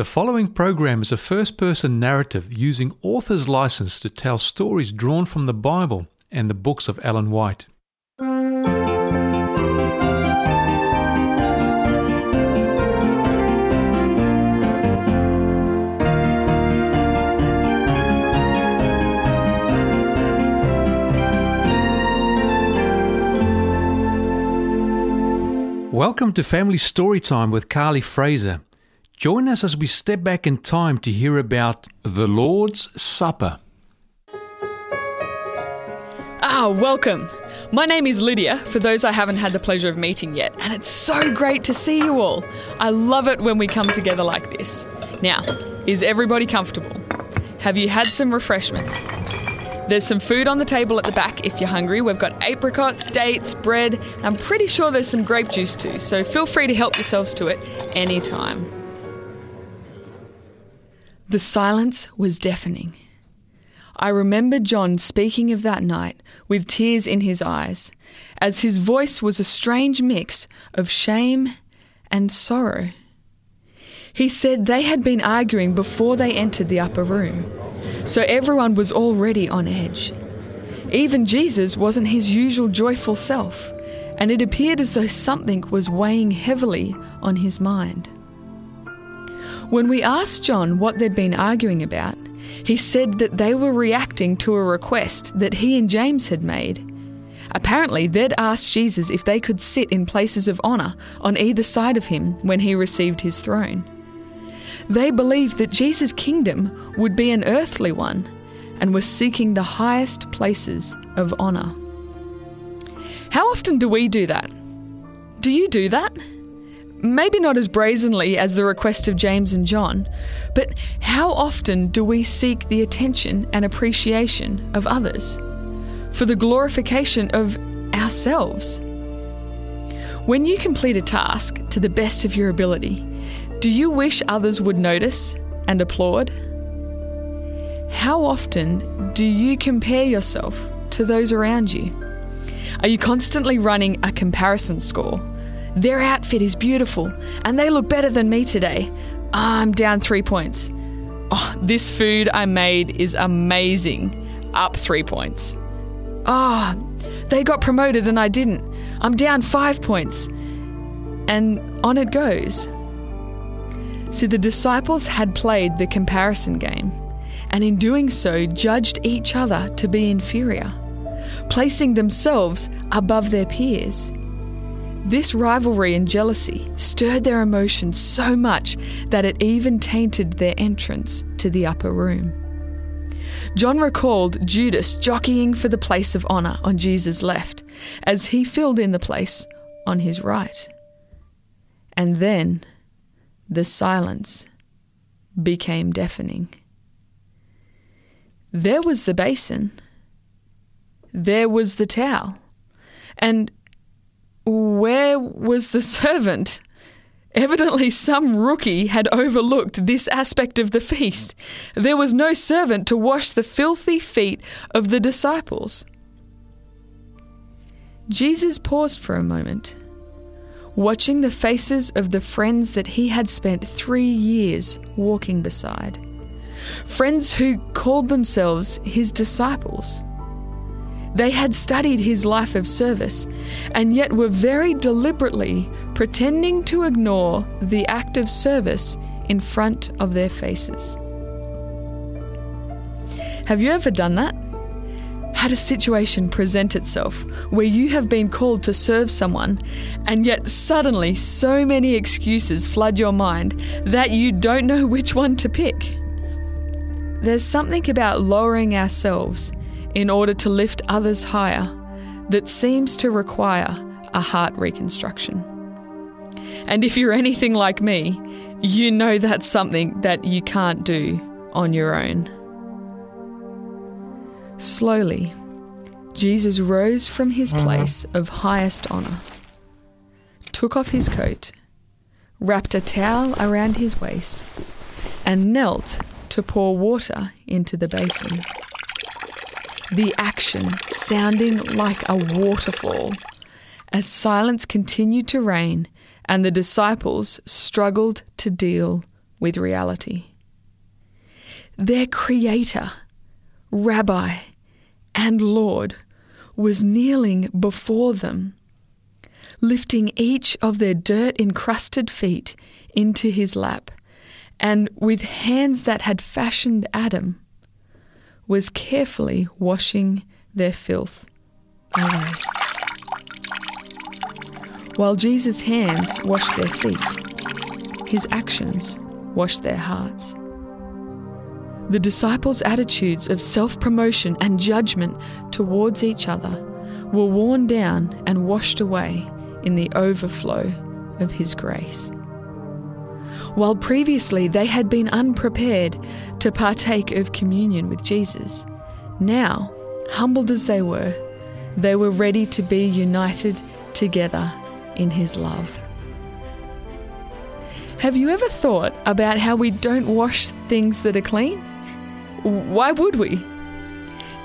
The following program is a first person narrative using author's license to tell stories drawn from the Bible and the books of Ellen White. Welcome to Family Storytime with Carly Fraser. Join us as we step back in time to hear about the Lord's Supper. Ah, welcome. My name is Lydia, for those I haven't had the pleasure of meeting yet, and it's so great to see you all. I love it when we come together like this. Now, is everybody comfortable? Have you had some refreshments? There's some food on the table at the back if you're hungry. We've got apricots, dates, bread. I'm pretty sure there's some grape juice too, so feel free to help yourselves to it anytime. The silence was deafening. I remember John speaking of that night with tears in his eyes, as his voice was a strange mix of shame and sorrow. He said they had been arguing before they entered the upper room, so everyone was already on edge. Even Jesus wasn't his usual joyful self, and it appeared as though something was weighing heavily on his mind. When we asked John what they'd been arguing about, he said that they were reacting to a request that he and James had made. Apparently, they'd asked Jesus if they could sit in places of honour on either side of him when he received his throne. They believed that Jesus' kingdom would be an earthly one and were seeking the highest places of honour. How often do we do that? Do you do that? Maybe not as brazenly as the request of James and John, but how often do we seek the attention and appreciation of others for the glorification of ourselves? When you complete a task to the best of your ability, do you wish others would notice and applaud? How often do you compare yourself to those around you? Are you constantly running a comparison score? Their outfit is beautiful and they look better than me today. I'm down three points. Oh, this food I made is amazing. Up three points. Ah, oh, they got promoted and I didn't. I'm down five points. And on it goes. See, the disciples had played the comparison game, and in doing so, judged each other to be inferior, placing themselves above their peers. This rivalry and jealousy stirred their emotions so much that it even tainted their entrance to the upper room. John recalled Judas jockeying for the place of honour on Jesus' left as he filled in the place on his right. And then the silence became deafening. There was the basin. There was the towel. And where was the servant? Evidently, some rookie had overlooked this aspect of the feast. There was no servant to wash the filthy feet of the disciples. Jesus paused for a moment, watching the faces of the friends that he had spent three years walking beside. Friends who called themselves his disciples. They had studied his life of service and yet were very deliberately pretending to ignore the act of service in front of their faces. Have you ever done that? Had a situation present itself where you have been called to serve someone, and yet suddenly so many excuses flood your mind that you don't know which one to pick? There's something about lowering ourselves in order to lift others higher that seems to require a heart reconstruction. And if you're anything like me, you know that's something that you can't do on your own. Slowly, Jesus rose from his mm-hmm. place of highest honour, took off his coat, wrapped a towel around his waist, and knelt to pour water into the basin the action sounding like a waterfall. As silence continued to reign and the disciples struggled to deal with reality. Their Creator, Rabbi, and Lord was kneeling before them, lifting each of their dirt encrusted feet into his lap, and with hands that had fashioned Adam, was carefully washing their filth away. While Jesus' hands washed their feet, his actions washed their hearts. The disciples' attitudes of self promotion and judgment towards each other were worn down and washed away in the overflow of His grace. While previously they had been unprepared to partake of communion with Jesus, now, humbled as they were, they were ready to be united together in His love. Have you ever thought about how we don't wash things that are clean? Why would we?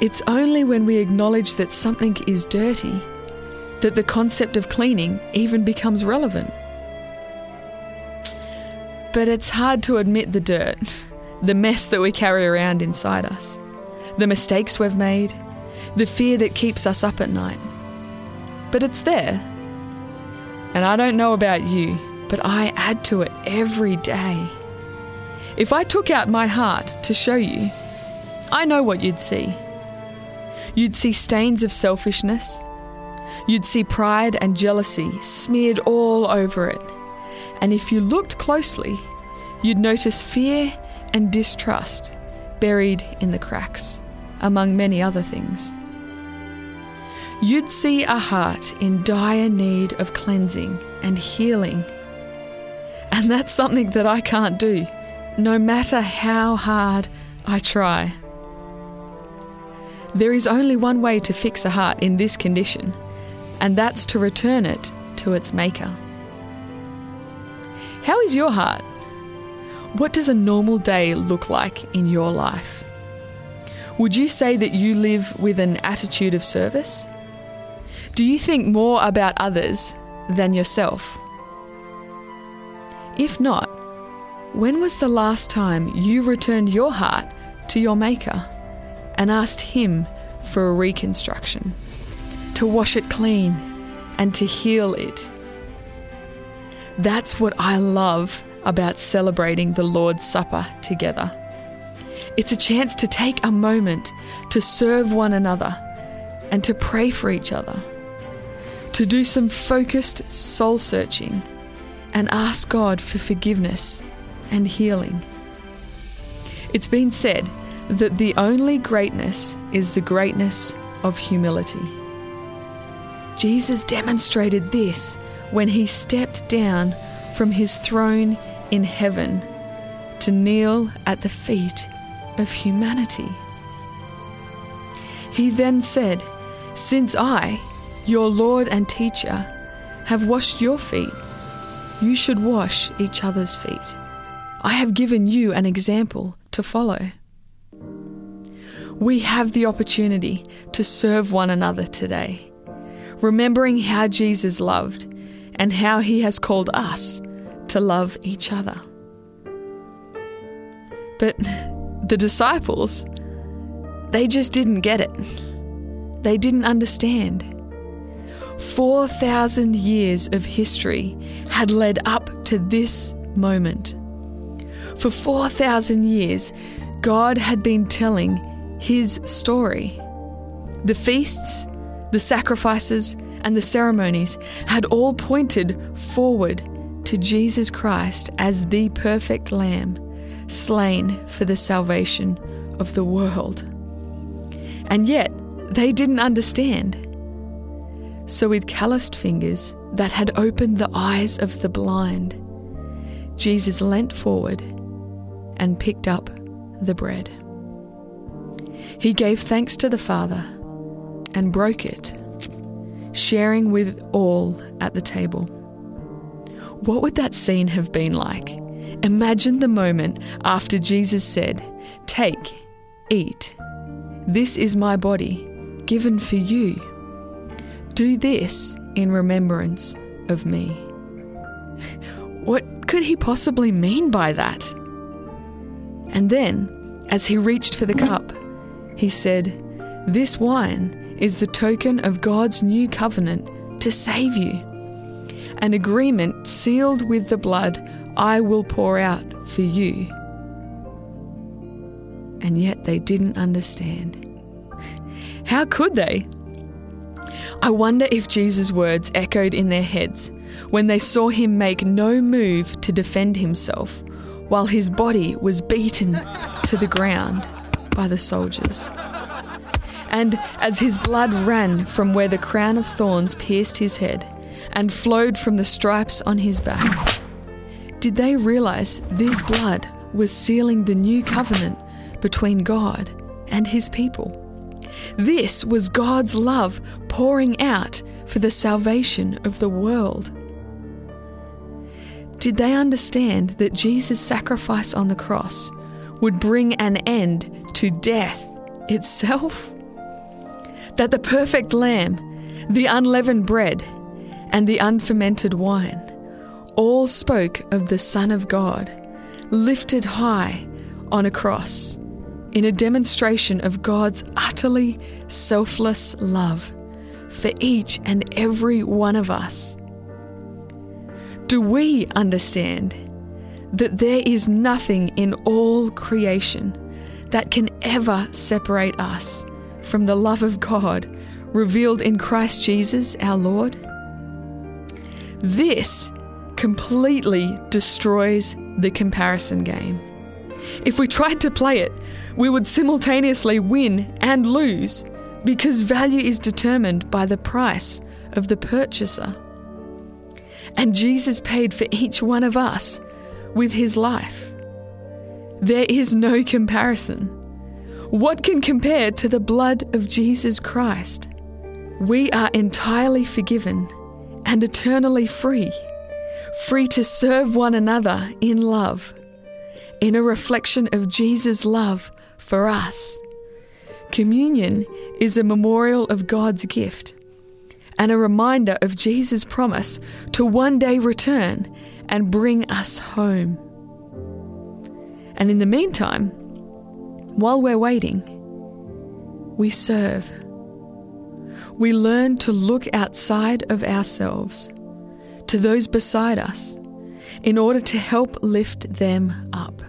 It's only when we acknowledge that something is dirty that the concept of cleaning even becomes relevant. But it's hard to admit the dirt, the mess that we carry around inside us, the mistakes we've made, the fear that keeps us up at night. But it's there. And I don't know about you, but I add to it every day. If I took out my heart to show you, I know what you'd see. You'd see stains of selfishness. You'd see pride and jealousy smeared all over it. And if you looked closely, you'd notice fear and distrust buried in the cracks, among many other things. You'd see a heart in dire need of cleansing and healing. And that's something that I can't do, no matter how hard I try. There is only one way to fix a heart in this condition, and that's to return it to its maker. How is your heart? What does a normal day look like in your life? Would you say that you live with an attitude of service? Do you think more about others than yourself? If not, when was the last time you returned your heart to your Maker? and asked Him for a reconstruction, to wash it clean and to heal it. That's what I love about celebrating the Lord's Supper together. It's a chance to take a moment to serve one another and to pray for each other, to do some focused soul searching and ask God for forgiveness and healing. It's been said that the only greatness is the greatness of humility. Jesus demonstrated this when he stepped down from his throne in heaven to kneel at the feet of humanity. He then said, Since I, your Lord and teacher, have washed your feet, you should wash each other's feet. I have given you an example to follow we have the opportunity to serve one another today, remembering how Jesus loved and how he has called us to love each other. But the disciples, they just didn't get it. They didn't understand. 4,000 years of history had led up to this moment. For 4,000 years, God had been telling his story. The feasts, the sacrifices, and the ceremonies had all pointed forward to Jesus Christ as the perfect Lamb, slain for the salvation of the world. And yet, they didn't understand. So, with calloused fingers that had opened the eyes of the blind, Jesus leant forward and picked up the bread. He gave thanks to the Father and broke it, sharing with all at the table. What would that scene have been like? Imagine the moment after Jesus said, Take, eat. This is my body, given for you. Do this in remembrance of me. What could he possibly mean by that? And then, as he reached for the cup, he said, This wine is the token of God's new covenant to save you. An agreement sealed with the blood I will pour out for you. And yet they didn't understand. How could they? I wonder if Jesus' words echoed in their heads when they saw him make no move to defend himself while his body was beaten to the ground by the soldiers. And as his blood ran from where the crown of thorns pierced his head and flowed from the stripes on his back, did they realize this blood was sealing the new covenant between God and his people? This was God's love pouring out for the salvation of the world. Did they understand that Jesus' sacrifice on the cross would bring an end to death itself? That the perfect lamb, the unleavened bread, and the unfermented wine all spoke of the Son of God, lifted high on a cross in a demonstration of God's utterly selfless love for each and every one of us. Do we understand that there is nothing in all creation that can ever separate us from the love of God revealed in Christ Jesus our Lord? This completely destroys the comparison game. If we tried to play it, we would simultaneously win and lose because value is determined by the price of the purchaser. And Jesus paid for each one of us with his life. There is no comparison. What can compare to the blood of Jesus Christ? We are entirely forgiven and eternally free, free to serve one another in love, in a reflection of Jesus' love for us. Communion is a memorial of God's gift and a reminder of Jesus' promise to one day return and bring us home. And in the meantime, while we're waiting, we serve. We learn to look outside of ourselves to those beside us in order to help lift them up.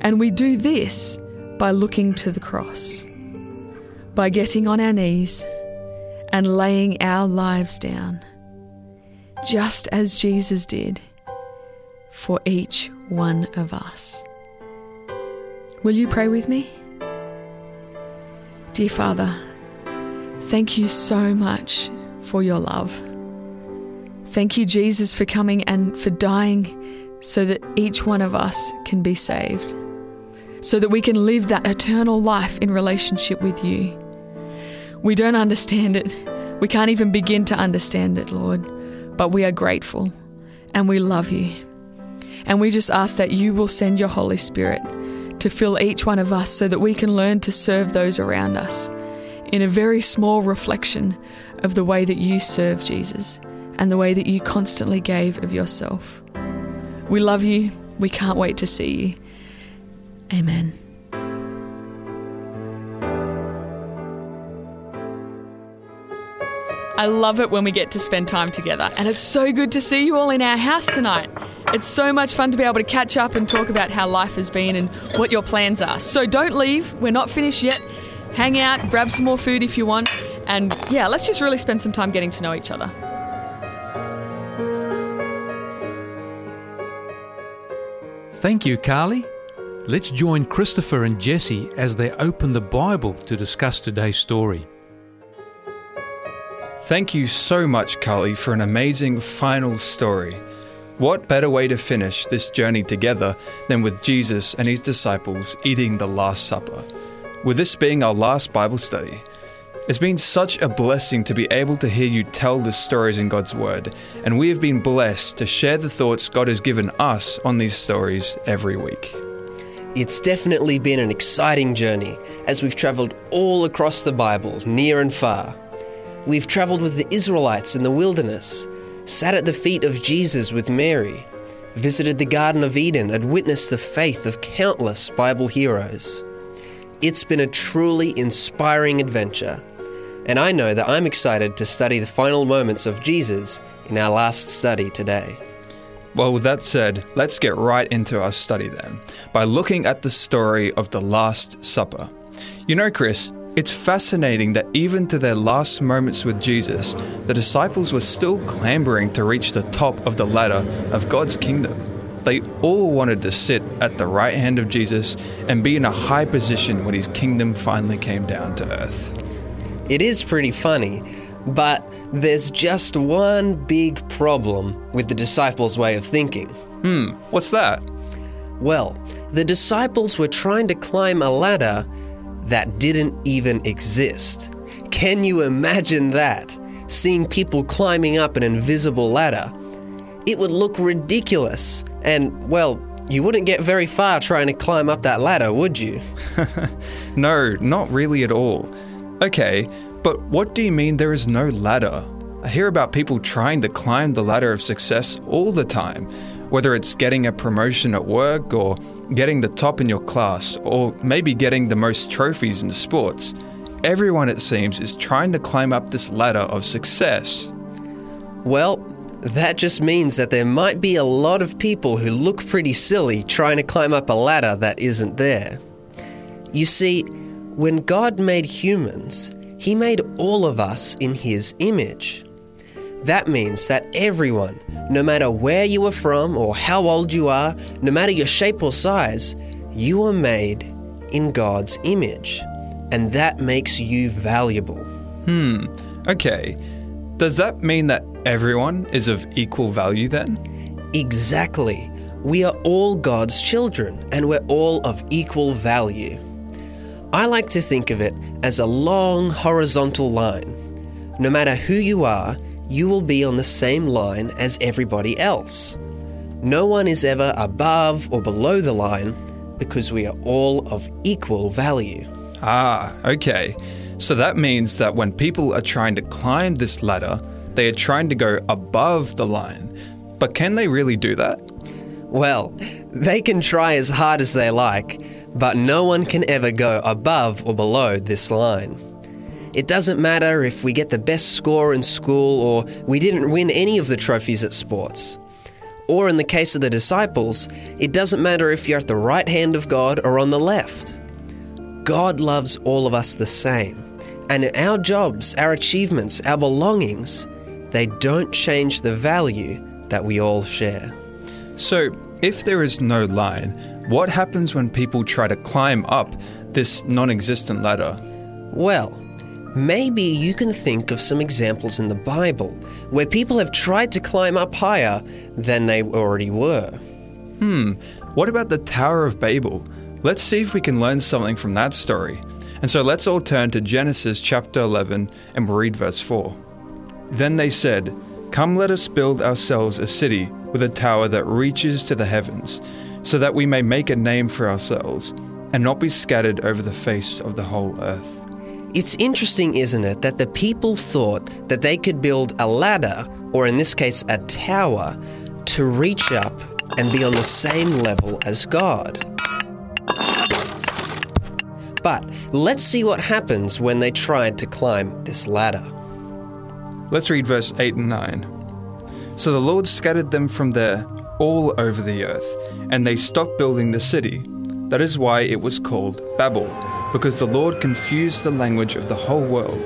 And we do this by looking to the cross, by getting on our knees and laying our lives down, just as Jesus did for each one of us. Will you pray with me? Dear Father, thank you so much for your love. Thank you, Jesus, for coming and for dying so that each one of us can be saved so that we can live that eternal life in relationship with you. We don't understand it. We can't even begin to understand it, Lord, but we are grateful and we love you. And we just ask that you will send your Holy Spirit to fill each one of us so that we can learn to serve those around us in a very small reflection of the way that you serve Jesus and the way that you constantly gave of yourself. We love you. We can't wait to see you. Amen. I love it when we get to spend time together, and it's so good to see you all in our house tonight. It's so much fun to be able to catch up and talk about how life has been and what your plans are. So don't leave, we're not finished yet. Hang out, grab some more food if you want, and yeah, let's just really spend some time getting to know each other. Thank you, Carly. Let's join Christopher and Jesse as they open the Bible to discuss today's story. Thank you so much, Carly, for an amazing final story. What better way to finish this journey together than with Jesus and his disciples eating the Last Supper? With this being our last Bible study, it's been such a blessing to be able to hear you tell the stories in God's Word, and we have been blessed to share the thoughts God has given us on these stories every week. It's definitely been an exciting journey as we've travelled all across the Bible, near and far. We've travelled with the Israelites in the wilderness, sat at the feet of Jesus with Mary, visited the Garden of Eden, and witnessed the faith of countless Bible heroes. It's been a truly inspiring adventure, and I know that I'm excited to study the final moments of Jesus in our last study today. Well, with that said, let's get right into our study then, by looking at the story of the Last Supper. You know, Chris, it's fascinating that even to their last moments with Jesus, the disciples were still clambering to reach the top of the ladder of God's kingdom. They all wanted to sit at the right hand of Jesus and be in a high position when his kingdom finally came down to earth. It is pretty funny, but there's just one big problem with the disciples' way of thinking. Hmm, what's that? Well, the disciples were trying to climb a ladder that didn't even exist. Can you imagine that? Seeing people climbing up an invisible ladder. It would look ridiculous, and, well, you wouldn't get very far trying to climb up that ladder, would you? no, not really at all. Okay, but what do you mean there is no ladder? I hear about people trying to climb the ladder of success all the time, whether it's getting a promotion at work or getting the top in your class or maybe getting the most trophies in sports. Everyone, it seems, is trying to climb up this ladder of success. Well, that just means that there might be a lot of people who look pretty silly trying to climb up a ladder that isn't there. You see, when God made humans, He made all of us in His image. That means that everyone, no matter where you are from or how old you are, no matter your shape or size, you are made in God's image. And that makes you valuable. Hmm, okay. Does that mean that everyone is of equal value then? Exactly. We are all God's children and we're all of equal value. I like to think of it as a long horizontal line. No matter who you are, you will be on the same line as everybody else. No one is ever above or below the line because we are all of equal value. Ah, okay. So that means that when people are trying to climb this ladder, they are trying to go above the line. But can they really do that? Well, they can try as hard as they like, but no one can ever go above or below this line. It doesn't matter if we get the best score in school or we didn't win any of the trophies at sports. Or in the case of the disciples, it doesn't matter if you're at the right hand of God or on the left. God loves all of us the same. And our jobs, our achievements, our belongings, they don't change the value that we all share. So, if there is no line, what happens when people try to climb up this non existent ladder? Well, Maybe you can think of some examples in the Bible where people have tried to climb up higher than they already were. Hmm, what about the Tower of Babel? Let's see if we can learn something from that story. And so let's all turn to Genesis chapter 11 and read verse 4. Then they said, Come, let us build ourselves a city with a tower that reaches to the heavens, so that we may make a name for ourselves, and not be scattered over the face of the whole earth. It's interesting, isn't it, that the people thought that they could build a ladder, or in this case, a tower, to reach up and be on the same level as God. But let's see what happens when they tried to climb this ladder. Let's read verse 8 and 9. So the Lord scattered them from there all over the earth, and they stopped building the city. That is why it was called Babel because the Lord confused the language of the whole world.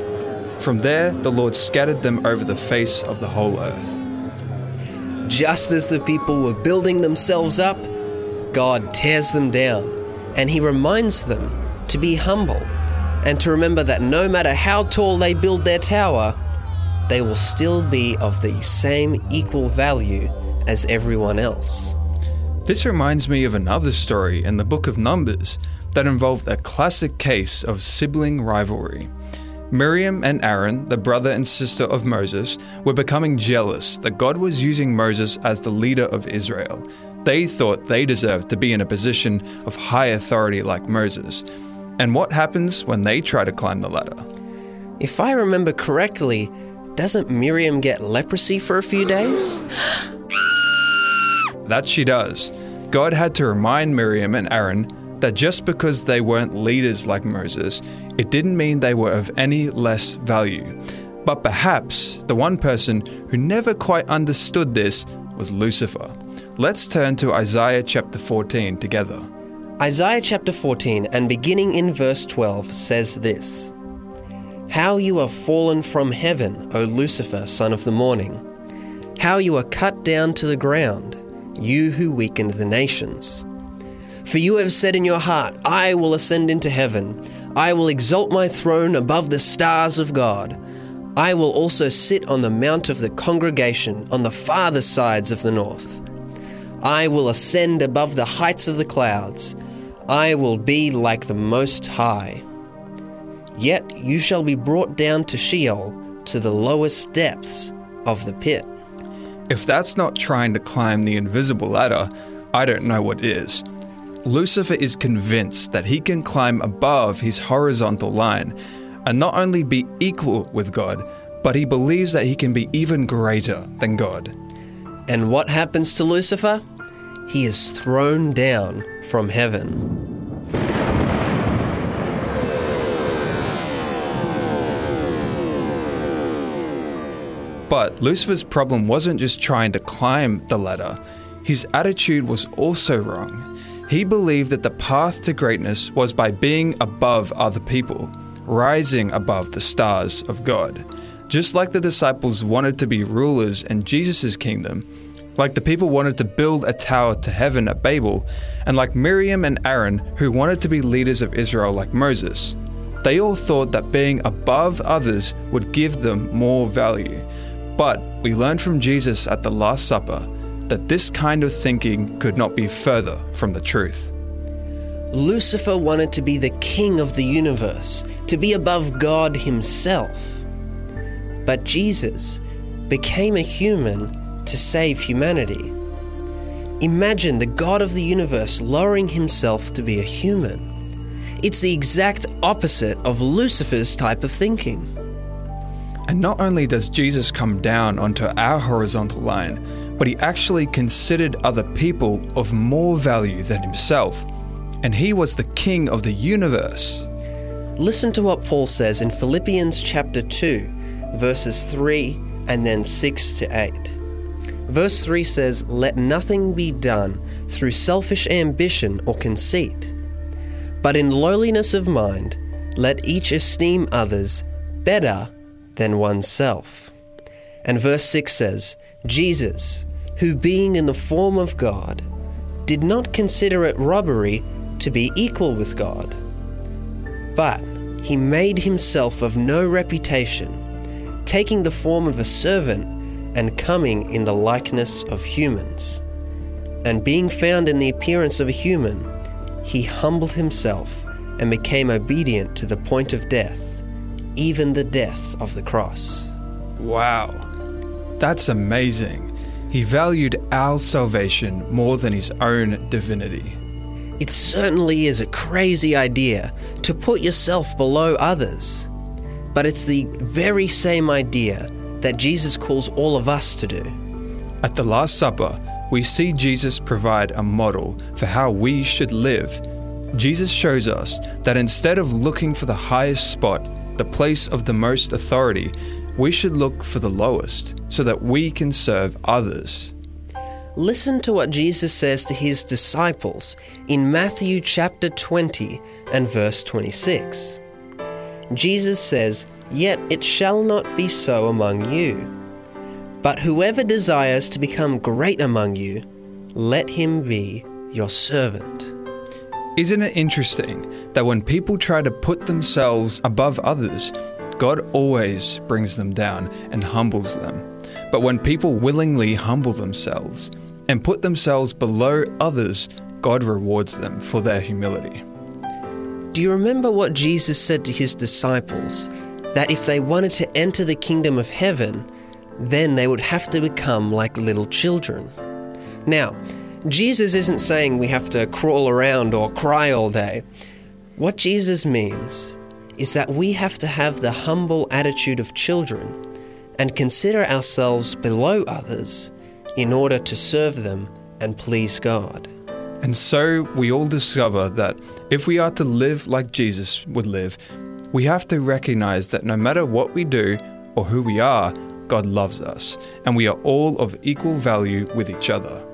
From there, the Lord scattered them over the face of the whole earth. Just as the people were building themselves up, God tears them down, and He reminds them to be humble and to remember that no matter how tall they build their tower, they will still be of the same equal value as everyone else. This reminds me of another story in the book of Numbers that involved a classic case of sibling rivalry. Miriam and Aaron, the brother and sister of Moses, were becoming jealous that God was using Moses as the leader of Israel. They thought they deserved to be in a position of high authority like Moses. And what happens when they try to climb the ladder? If I remember correctly, doesn't Miriam get leprosy for a few days? that she does. God had to remind Miriam and Aaron that just because they weren't leaders like Moses, it didn't mean they were of any less value. But perhaps the one person who never quite understood this was Lucifer. Let's turn to Isaiah chapter 14 together. Isaiah chapter 14 and beginning in verse 12 says this How you are fallen from heaven, O Lucifer, son of the morning! How you are cut down to the ground, you who weakened the nations! For you have said in your heart, I will ascend into heaven, I will exalt my throne above the stars of God. I will also sit on the mount of the congregation on the farther sides of the north. I will ascend above the heights of the clouds. I will be like the Most High. Yet you shall be brought down to Sheol, to the lowest depths of the pit. If that's not trying to climb the invisible ladder, I don't know what is. Lucifer is convinced that he can climb above his horizontal line and not only be equal with God, but he believes that he can be even greater than God. And what happens to Lucifer? He is thrown down from heaven. But Lucifer's problem wasn't just trying to climb the ladder, his attitude was also wrong. He believed that the path to greatness was by being above other people, rising above the stars of God. Just like the disciples wanted to be rulers in Jesus' kingdom, like the people wanted to build a tower to heaven at Babel, and like Miriam and Aaron who wanted to be leaders of Israel like Moses. They all thought that being above others would give them more value. But we learned from Jesus at the Last Supper that this kind of thinking could not be further from the truth. Lucifer wanted to be the king of the universe, to be above God himself. But Jesus became a human to save humanity. Imagine the God of the universe lowering himself to be a human. It's the exact opposite of Lucifer's type of thinking. And not only does Jesus come down onto our horizontal line, but he actually considered other people of more value than himself. And he was the king of the universe. Listen to what Paul says in Philippians chapter 2, verses 3 and then 6 to 8. Verse 3 says, Let nothing be done through selfish ambition or conceit, but in lowliness of mind, let each esteem others better than oneself. And verse 6 says, Jesus, who being in the form of God, did not consider it robbery to be equal with God, but he made himself of no reputation, taking the form of a servant and coming in the likeness of humans. And being found in the appearance of a human, he humbled himself and became obedient to the point of death, even the death of the cross. Wow, that's amazing. He valued our salvation more than his own divinity. It certainly is a crazy idea to put yourself below others, but it's the very same idea that Jesus calls all of us to do. At the Last Supper, we see Jesus provide a model for how we should live. Jesus shows us that instead of looking for the highest spot, the place of the most authority, we should look for the lowest so that we can serve others. Listen to what Jesus says to his disciples in Matthew chapter 20 and verse 26. Jesus says, Yet it shall not be so among you. But whoever desires to become great among you, let him be your servant. Isn't it interesting that when people try to put themselves above others, God always brings them down and humbles them? But when people willingly humble themselves and put themselves below others, God rewards them for their humility. Do you remember what Jesus said to his disciples? That if they wanted to enter the kingdom of heaven, then they would have to become like little children. Now, Jesus isn't saying we have to crawl around or cry all day. What Jesus means is that we have to have the humble attitude of children and consider ourselves below others in order to serve them and please God. And so we all discover that if we are to live like Jesus would live, we have to recognize that no matter what we do or who we are, God loves us, and we are all of equal value with each other.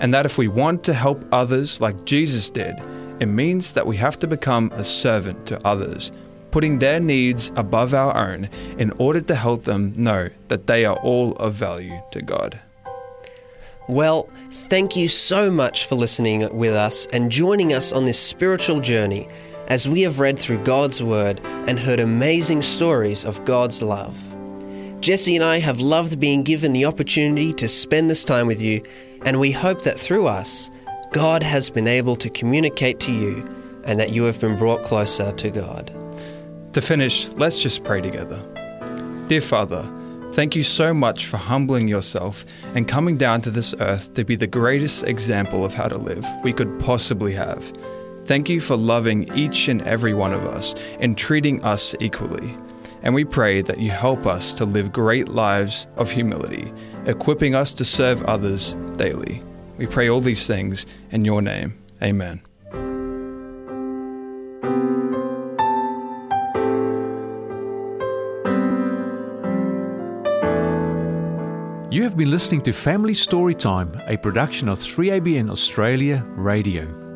And that if we want to help others like Jesus did, it means that we have to become a servant to others, putting their needs above our own in order to help them know that they are all of value to God. Well, thank you so much for listening with us and joining us on this spiritual journey as we have read through God's Word and heard amazing stories of God's love. Jesse and I have loved being given the opportunity to spend this time with you, and we hope that through us, God has been able to communicate to you and that you have been brought closer to God. To finish, let's just pray together. Dear Father, thank you so much for humbling yourself and coming down to this earth to be the greatest example of how to live we could possibly have. Thank you for loving each and every one of us and treating us equally. And we pray that you help us to live great lives of humility, equipping us to serve others daily. We pray all these things in your name. Amen. Been listening to Family Storytime, a production of 3ABN Australia Radio.